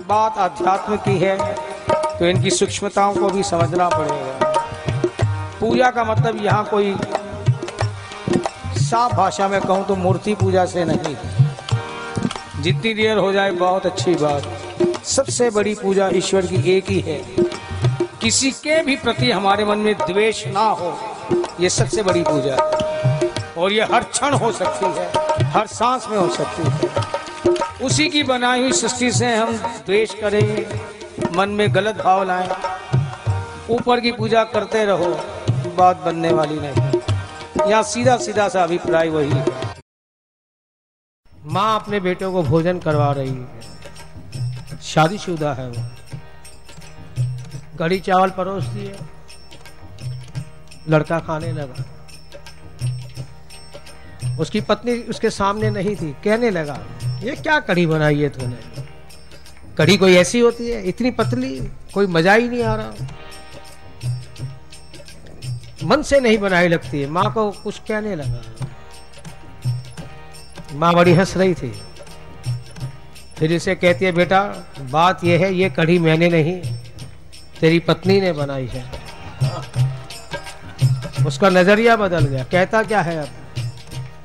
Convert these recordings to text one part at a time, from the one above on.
बात अध्यात्म की है तो इनकी सूक्ष्मताओं को भी समझना पड़ेगा। पूजा का मतलब यहाँ कोई साफ़ भाषा में कहूँ तो मूर्ति पूजा से नहीं। जितनी देर हो जाए, बहुत अच्छी बात। सबसे बड़ी पूजा ईश्वर की एक ही है। किसी के भी प्रति हमारे मन में द्वेष ना हो, ये सबसे बड़ी पूजा है। और ये हर क्षण हो सकती है, हर सांस में हो सकती है। उसी की बनाई हुई सृष्टि से हम द्वेष करेंगे, मन में गलत भाव लाएँ, ऊपर की पूजा करते रहो, बात बनने वाली नहीं। यहाँ सीधा सीधा सा अभिप्राय वही है। माँ अपने बेटों को भोजन करवा रही है। शादीशुदा है वो। कड़ी चावल परोस दिए लड़का खाने लगा। उसकी पत्नी उसके सामने नहीं थी, कहने लगा। ये क्या कढ़ी बनाई है तूने? कढ़ी कोई ऐसी होती है? इतनी पतली, कोई मज़ा ही नहीं आ रहा। मन से नहीं बनाई लगती है। माँ को कुछ कहने लगा। माँ बड़ी हंस रही थी। फिर इसे कहती है, बेटा, बात यह है, ये कढ़ी मैंने नहीं, तेरी पत्नी ने बनाई है। उसका नज़रिया बदल गया। कहता क्या है अब?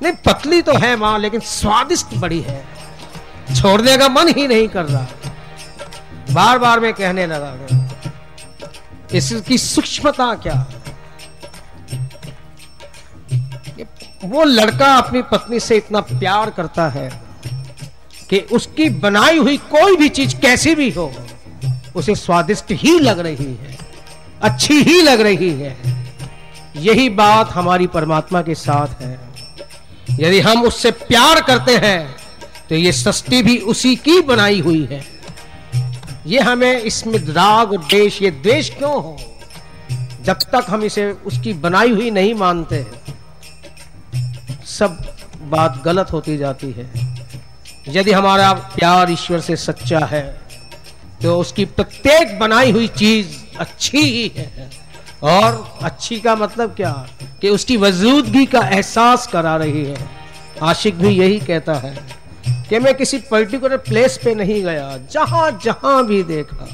नहीं, पतली तो है माँ, लेकिन स्वादिष्ट बड़ी है। छोड़ने का मन ही नहीं कर रहा। बार बार मैं कहने लगा इसकी सूक्ष्मता क्या? वो लड़का अपनी पत्नी से इतना प्यार करता है कि उसकी बनाई हुई कोई भी चीज़ कैसी भी हो, उसे स्वादिष्ट ही लग रही है, अच्छी ही लग रही है। यही बात हमारी परमात्मा के साथ है। यदि हम उससे प्यार करते हैं तो ये सृष्टि भी उसी की बनाई हुई है। ये हमें इसमें राग और देश ये द्वेष क्यों हो? जब तक हम इसे उसकी बनाई हुई नहीं मानते, सब बात गलत होती जाती है। यदि हमारा प्यार ईश्वर से सच्चा है तो उसकी प्रत्येक बनाई हुई चीज़ अच्छी ही है। और अच्छी का मतलब क्या? कि उसकी वजूदगी का एहसास करा रही है। आशिक भी यही कहता है। कि मैं किसी पर्टिकुलर प्लेस पे नहीं गया जहाँ जहाँ भी देखा।